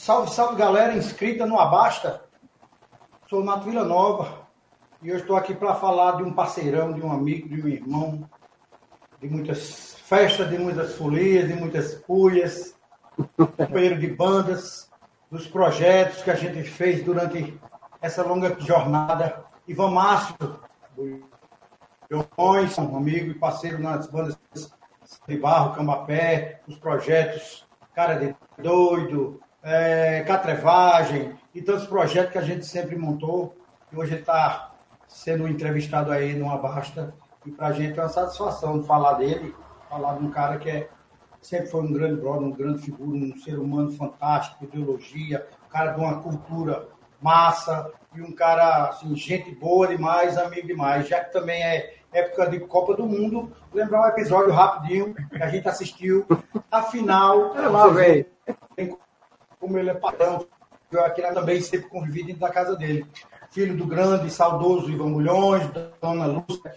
Salve, salve galera inscrita no Abasta. Sou Nato Vila Nova e eu estou aqui para falar de um parceirão, de um amigo, de um irmão, de muitas festas, de muitas folias, de muitas puias, companheiro de bandas, dos projetos que a gente fez durante essa longa jornada. Ivan Márcio, um amigo e parceiro nas bandas de Barro, Cambapé, os projetos Cara de Doido, é, Catrevagem e tantos projetos que a gente sempre montou. E hoje está sendo entrevistado aí numa basta. E para a gente é uma satisfação falar dele, falar de um cara que é, sempre foi um grande brother, um grande figura, um ser humano fantástico, ideologia, um cara de uma cultura massa e um cara, assim, gente boa demais, amigo demais, já que também é época de Copa do Mundo, lembrar um episódio rapidinho que a gente assistiu a final. É lá, velho. Como ele é padrão, eu aqui também sempre convivi dentro da casa dele. Filho do grande, saudoso Ivan Mulhões, dona Lúcia,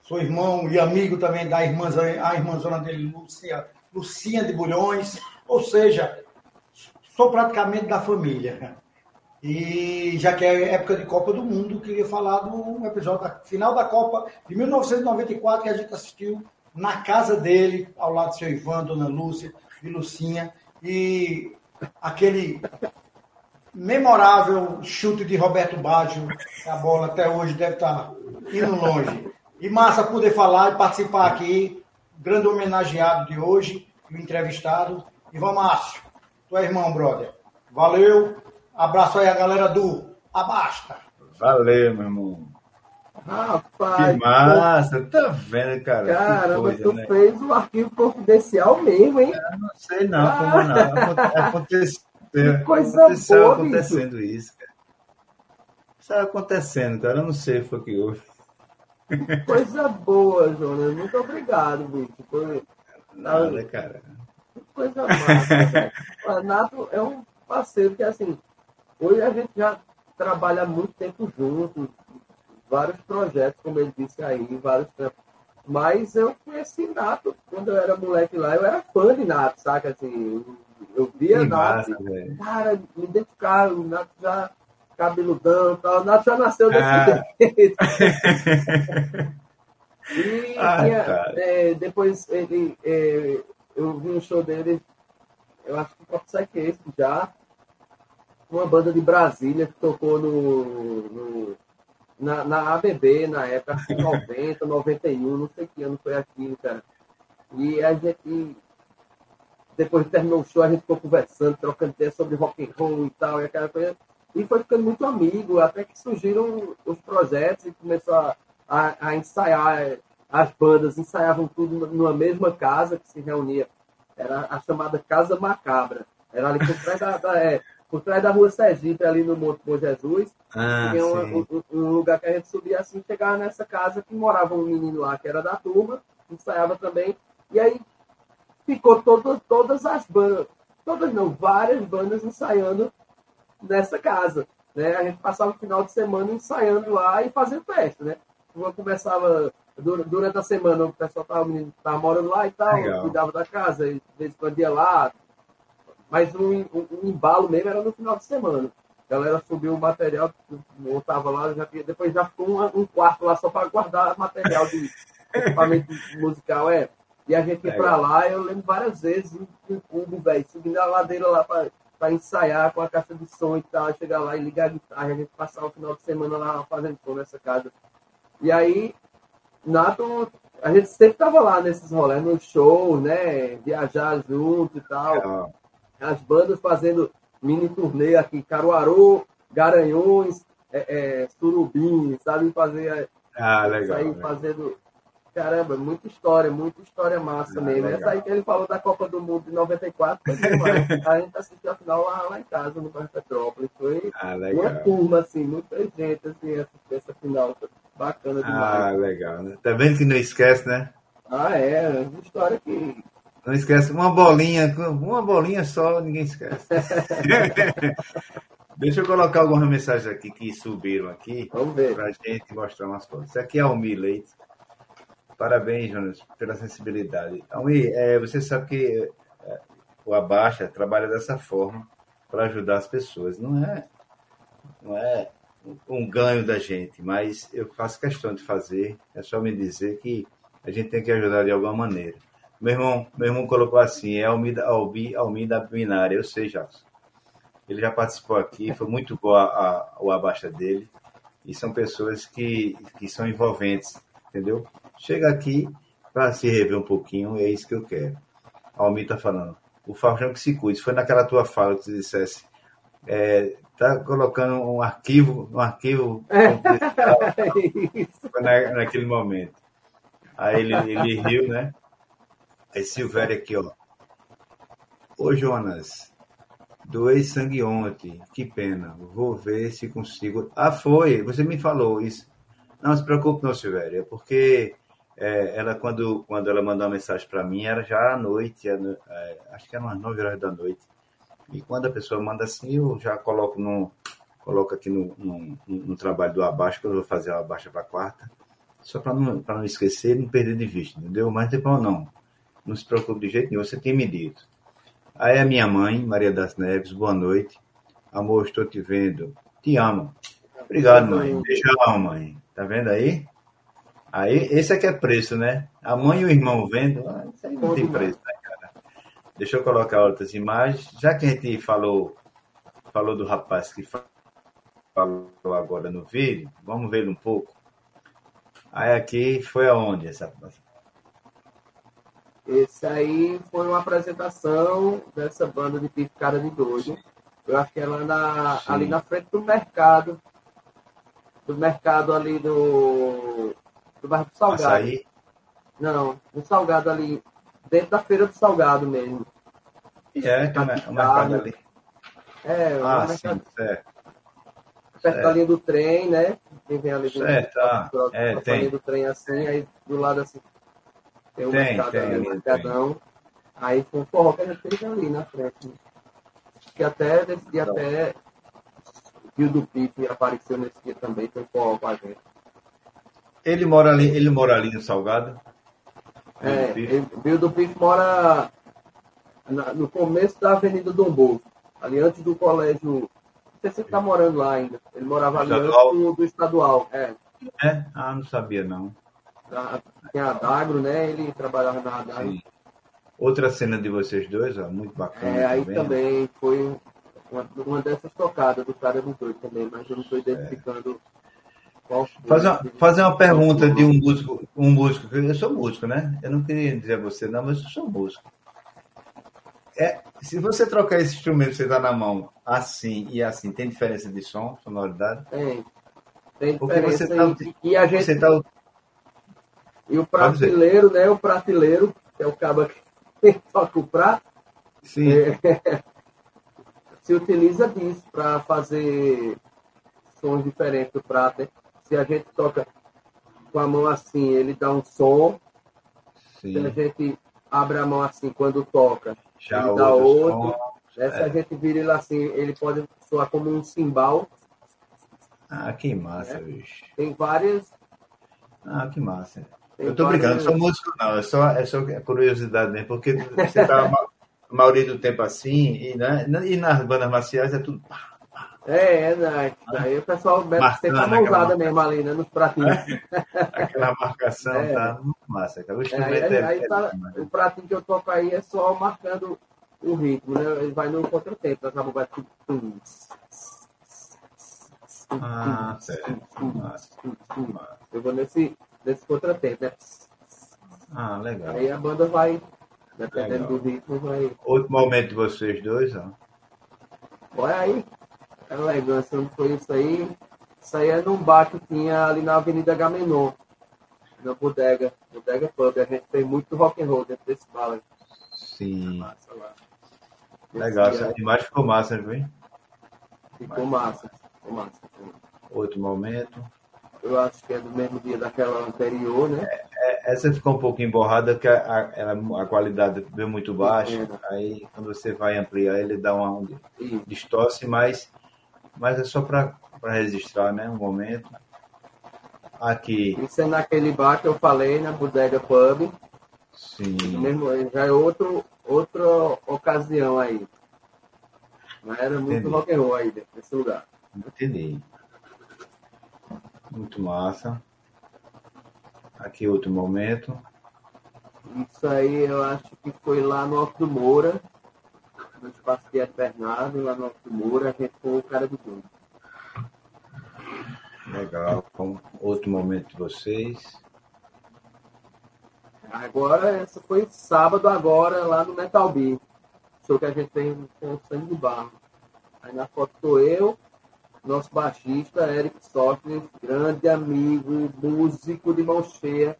sou irmão e amigo também da irmã, a irmãzona dele, Lúcia, Lucinha de Bulhões, ou seja, sou praticamente da família. E já que é época de Copa do Mundo, queria falar do episódio da final da Copa de 1994 que a gente assistiu na casa dele, ao lado do seu Ivan, Dona Lúcia e Lucinha, e aquele memorável chute de Roberto Baggio, a bola até hoje deve estar indo longe. E massa poder falar e participar aqui, grande homenageado de hoje, o entrevistado, Ivan Márcio, tu é irmão, brother. Valeu, Abraço aí a galera do Abasta. Valeu, meu irmão. Rapaz. Que massa, tá vendo, cara? Caramba, tu né? fez o arquivo confidencial mesmo, hein? Eu não sei não, ah. como não. Aconteceu, que coisa aconteceu boa, acontecendo bicho. isso, cara. Está acontecendo, cara. Eu não sei o que foi que houve. Coisa boa, Jonas. Muito obrigado, bicho. Foi... Nada, cara. Coisa massa, O Nato é um parceiro que, assim, Hoje a gente já trabalha muito tempo juntos, vários projetos, como ele disse aí, vários tempos. Mas eu conheci Nato quando eu era moleque lá, eu era fã de Nato, saca? Assim, eu via que Nato, massa, cara, me identificava, o Nato já cabeludão tal. O Nato já nasceu desse ah. jeito. e ah, é, depois ele, é, eu vi um show dele, eu acho que ser que esse já uma banda de Brasília que tocou no, no na, na, ABB na época, acho que 90, 91, não sei que ano foi aquilo, cara. E a gente, depois que terminou o show, a gente ficou conversando, trocando ideia sobre rock and roll e tal, e aquela coisa. E foi ficando muito amigo, até que surgiram os projetos e começou a, a, a ensaiar, as bandas ensaiavam tudo numa mesma casa que se reunia. Era a chamada Casa Macabra. Era ali por trás da, da é, por trás da rua Sergipe, ali no Monte Bom Jesus, ah, tinha um, um, um, lugar que a gente subia assim, chegava nessa casa que morava um menino lá que era da turma, ensaiava também, e aí ficou todo, todas as bandas, todas não, várias bandas ensaiando nessa casa. Né? A gente passava o final de semana ensaiando lá e fazendo festa, né? Uma começava durante a semana, o pessoal estava morando lá e tal, Legal. cuidava da casa, e de vez em quando ia lá, mas o, o, o, embalo mesmo era no final de semana. A galera subiu o material, montava lá, já, depois já ficou um, um quarto lá só para guardar material de equipamento musical. É. E a gente ia para lá, eu lembro várias vezes em cubo, velho, subindo a ladeira lá para ensaiar com a caixa de som e tal, chegar lá e ligar a guitarra, a gente passar o final de semana lá fazendo som nessa casa. E aí, Nato, a gente sempre tava lá nesses rolês, no show, né? Viajar junto e tal. É as bandas fazendo mini turnê aqui, Caruaru, Garanhões, é, é, Surubim, sabe? Fazer. Ah, legal. Aí legal. fazendo. Caramba, muita história, muita história massa ah, mesmo. Legal. Essa aí que ele falou da Copa do Mundo de 94, a gente assistiu a final lá, lá em casa, no Bairro Petrópolis. Foi ah, uma turma, assim, muita gente, assim, essa, essa final. Bacana demais. Ah, legal, né? Tá vendo que não esquece, né? Ah, é, é uma história que não esquece, uma bolinha, uma bolinha só, ninguém esquece. Deixa eu colocar algumas mensagens aqui que subiram aqui. Vamos ver. Para a gente mostrar umas coisas. Isso aqui é Almir Leite. Parabéns, Jonas, pela sensibilidade. Almir, é, você sabe que é, o Abaixa trabalha dessa forma para ajudar as pessoas. Não é, não é um ganho da gente, mas eu faço questão de fazer. É só me dizer que a gente tem que ajudar de alguma maneira. Meu irmão, meu irmão colocou assim, é Almida, Albi, Almida Binária, eu sei, já. Ele já participou aqui, foi muito boa a, o abaixa dele. E são pessoas que, que são envolventes, entendeu? Chega aqui para se rever um pouquinho, é isso que eu quero. Almir está falando. O Faustão que se cuide. Foi naquela tua fala que você dissesse. É, tá colocando um arquivo, um arquivo Foi na, naquele momento. Aí ele, ele riu, né? Aí Silvério aqui, ó. Ô Jonas, doei sangue ontem. Que pena. Vou ver se consigo. Ah, foi. Você me falou isso. Não se preocupe, não, Silvério. É porque é, ela, quando, quando ela mandou uma mensagem para mim, era já à noite. É, acho que era umas 9 horas da noite. E quando a pessoa manda assim, eu já coloco no, coloco aqui no, no, no trabalho do abaixo, que eu vou fazer a abaixa para quarta, só para não, não esquecer e não perder de vista, entendeu? Mas depois não. Não se preocupe de jeito nenhum, você tem me dito. Aí a minha mãe, Maria das Neves, boa noite. Amor, estou te vendo. Te amo. Obrigado, mãe. Beijão, mãe. Tá vendo aí? Aí, esse aqui é preço, né? A mãe e o irmão vendo, ah, isso aí não tem preço, né, cara? Deixa eu colocar outras imagens. Já que a gente falou, falou do rapaz que falou agora no vídeo, vamos ver um pouco. Aí aqui foi aonde essa esse aí foi uma apresentação dessa banda de Picada de Doido. Eu acho que ela na, ali na frente do mercado. Do mercado ali do. Do bairro do Salgado. Açaí? Não, do Salgado ali. Dentro da feira do Salgado mesmo. É, tem o mercado ali. É, ah, sim, certo. Perto certo. da linha do trem, né? Quem vem ali do, certo, ah, é, tem. linha do trem assim, aí do lado assim tem o tem, mercado tem, ali, o mercadão. Aí foi um forró que a gente fez ali na frente. Né? Que até nesse dia até o do Pipe apareceu nesse dia também, foi forró com a gente. Ele mora ali, ele mora ali no Salgado? É, Rio do Pipe mora na, no começo da Avenida Dom Bosco, ali antes do colégio. Não sei se ele está morando lá ainda. Ele morava ali antes do, do estadual. É. é? Ah, não sabia não tem a Dagro, né? Ele trabalhava na Dagro. Sim. Outra cena de vocês dois, ó, muito bacana. É, aí também, também foi uma, uma, dessas tocadas do cara dos dois também, mas eu não estou identificando é. qual foi. Fazer uma, fazer uma pergunta de um músico, um músico, eu sou músico, né? Eu não queria dizer a você, não, mas eu sou músico. É, se você trocar esse instrumento que você está na mão assim e assim, tem diferença de som, sonoridade? Tem. Tem diferença. Porque você tá, e a gente, você tá, e o prateleiro, né? O prateleiro, que é o cabo que toca o prato, Sim. É, se utiliza disso para fazer sons diferentes do prato. Né? Se a gente toca com a mão assim, ele dá um som. Sim. Se a gente abre a mão assim quando toca, Já ele dá outro. Né? Se a é. gente vira ele assim, ele pode soar como um cimbal. Ah, que massa, né? bicho. Tem várias. Ah, que massa. Eu tô brincando, não sou músico, não. É só, é só curiosidade mesmo, porque você tá a maioria do tempo assim, e, né, e nas bandas marciais é tudo. É, é, né? Daí o pessoal deve ser a mãozada mesmo ali, né? Nos pratinhos. Aquela marcação é. tá massa. Aquela é, aí, é, aí tá, o pratinho que eu toco aí é só marcando o ritmo, né? Ele vai no contratempo, acaba vai. Ah, certo. Eu vou nesse, desse contratempo, né? Ah, legal. Aí a banda vai, dependendo legal. do ritmo, vai. Outro momento de vocês dois, ó. Olha aí. A elegância, não foi isso aí? Isso aí é num bar que tinha ali na Avenida Gamenon, na bodega, bodega pub. A gente fez muito rock and roll dentro desse bar. Sim. Massa, lá. Legal, essa imagem ficou massa, viu? Ficou massa, ficou massa. Outro momento eu acho que é do mesmo dia daquela anterior, né? É, é, essa ficou um pouco emborrada, porque a, a, a qualidade veio muito baixa. É. Aí, quando você vai ampliar, ele dá uma um, distorce, mas, mas é só para registrar, né? Um momento. Aqui. Isso é naquele bar que eu falei, na Bodega Pub. Sim. Mesmo, já é outro, outra ocasião aí. Mas era muito Entendi. rock and roll aí nesse lugar. Entendi. Muito massa. Aqui outro momento. Isso aí eu acho que foi lá no Alto do Moura, no espaço de Bernardo, lá no Alto do Moura, a gente foi o cara do mundo. Legal. Com outro momento de vocês. Agora, essa foi sábado agora, lá no Metal Beat. Show que a gente fez com o sangue de barro. Aí na foto estou eu, nosso baixista, Eric Softner, grande amigo, músico de mão cheia.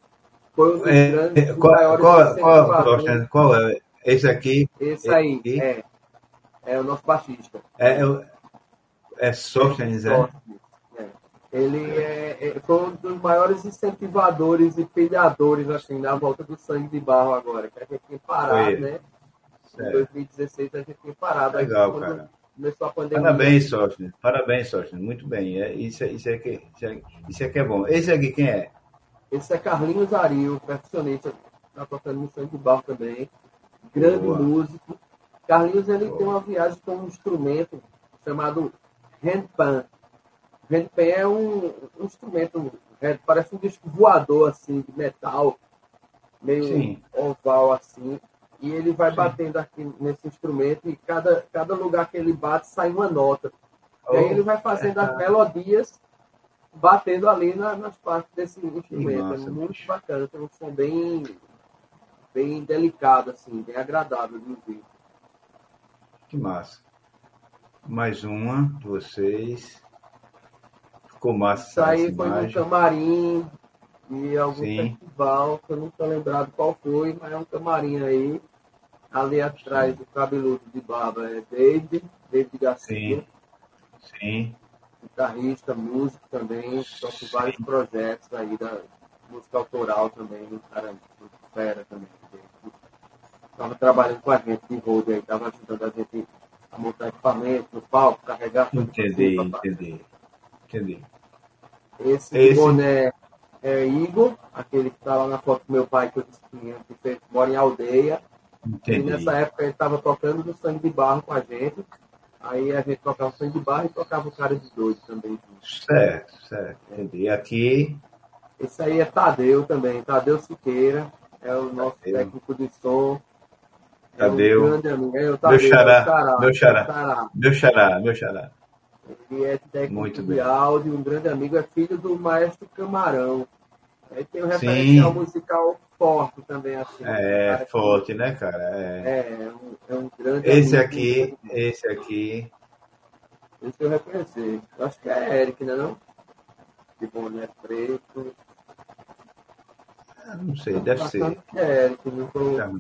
Foi um dos É, grandes, é, qual, maiores qual, qual, qual é? Esse aqui Esse aí, Esse? é. É o nosso baixista. é, é, é Sóstenes, é? É. Ele é, é- foi um dos maiores incentivadores e pilhadores assim, na volta do sangue de barro agora, que a gente tinha parado, né? Em Certo. 2016 a gente tinha parado. Aí Legal, cara. Começou a pandemia. Parabéns, Sóstenes. Parabéns, Sóstenes. Muito bem. É, isso, é, isso, é que, isso, é, isso é que é bom. Esse aqui quem é? Esse é Carlinhos Ario, percussionista, tocando no sangue de barro também. Grande Boa. músico. Carlinhos ele Boa. tem uma viagem com um instrumento chamado handpan. Handpan é um, um instrumento, é, parece um disco voador assim, de metal, meio Sim. oval assim. E ele vai Sim. batendo aqui nesse instrumento e cada, cada lugar que ele bate sai uma nota. E aí ele vai fazendo as melodias batendo ali na- nas partes desse instrumento. é muito bicho. bacana, tem um som bem, bem delicado, assim, bem agradável de ouvir. Que massa. Mais uma de vocês. Ficou massa Isso aí foi no imagem. camarim de algum Sim. festival, que eu não estou lembrado qual foi, mas é um camarim aí. Ali atrás do cabeludo de barba é David, David Garcia, Sim. Sim. guitarrista, músico também, toca vários projetos aí da música autoral também, um cara muito fera também. Estava trabalhando com a gente de road aí, estava ajudando a gente a montar equipamento no palco, carregar tudo Entendi, entendi. Entendi. Esse, Esse- boné é Igor, aquele que está lá na foto do meu pai que eu disse que mora em aldeia. E Entendi. nessa época ele estava tocando no sangue de barro com a gente. Aí a gente tocava o sangue de barro e tocava o cara de doido também. Certo, certo. Entendi. Aqui, Esse aí é Tadeu também, Tadeu Siqueira, é o nosso Tadeu. técnico de som. É Tadeu. um grande amigo. É Meu Tadeu, xará, é Xará, meu xará. o Xará. meu xará, meu xará. Ele é técnico Muito de bem. áudio, um grande amigo, é filho do maestro Camarão. Aí tem um referencial musical forte também, assim. É, Cara, forte, né, cara? É. É, é um, é um grande Esse aqui, esse aqui, Esse eu reconheci. Eu acho que é Eric, né não? De boné preto. eu não sei, deve ser. Que é Eric, não tô... Tá.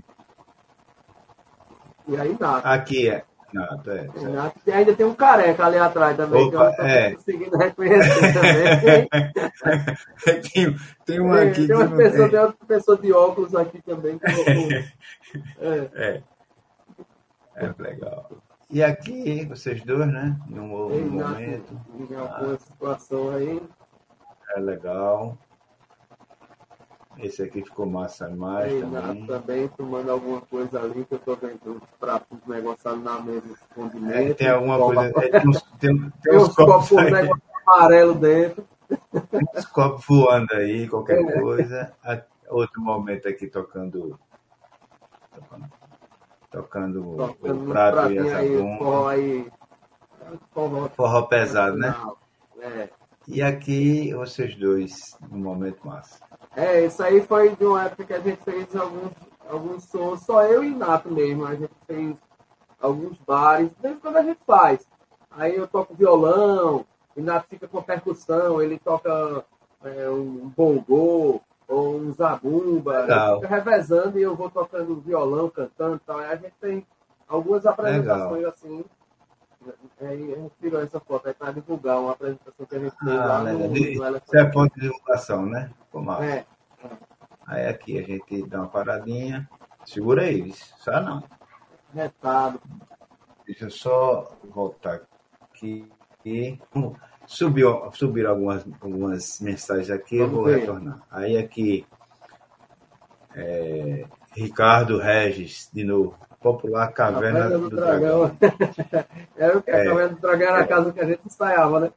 E aí Nath. Aqui é. Não, é, certo. Nath. E ainda tem um careca ali atrás também, que eu Opa, não tô é. conseguindo reconhecer também. tem, tem um aqui tem que uma pessoa, tem. tem outra pessoa de óculos aqui também. Que eu... é. É. É legal. E aqui, vocês dois, né? Num outro momento. em alguma situação aí. É legal. Esse aqui ficou massa a imagem Ei, também. também tomando alguma coisa ali que eu tô vendo os pratos ali na mesa de É, tem alguma coisa. é, tem, uns, tem, tem uns uns copos amarelo dentro. tem uns copos voando aí, qualquer É. coisa. A- Outro momento aqui tocando. Tocando, tocando Tocando o prato e forró aí. Forró, Forró pesado, né? É. E aqui vocês dois, um momento massa. É, isso aí foi de uma época que a gente fez alguns, alguns sons, só eu e Nato mesmo. A gente fez alguns bares, desde quando a gente faz. Aí eu toco violão, e Nato fica com percussão, ele toca é, um bongô ou um zabumba, Legal. fica revezando e eu vou tocando violão, cantando e tal. Aí a gente tem algumas apresentações assim. Aí a gente tirou essa foto aí para divulgar uma apresentação que a gente fez Ah, lá legal. no, Elefante. Isso é ponto de divulgação, né? Ficou massa. É, Aí aqui a gente dá uma paradinha. Segura aí. Só não. retado. Deixa eu só voltar aqui. E subiu, subiram algumas, algumas mensagens aqui, eu vou ver. retornar. Aí aqui, é, Ricardo Regis, de novo. Popular Caverna Caverna do, do Dragão. Dragão. Era o que? A É. Caverna do Dragão era a casa que a gente ensaiava, né?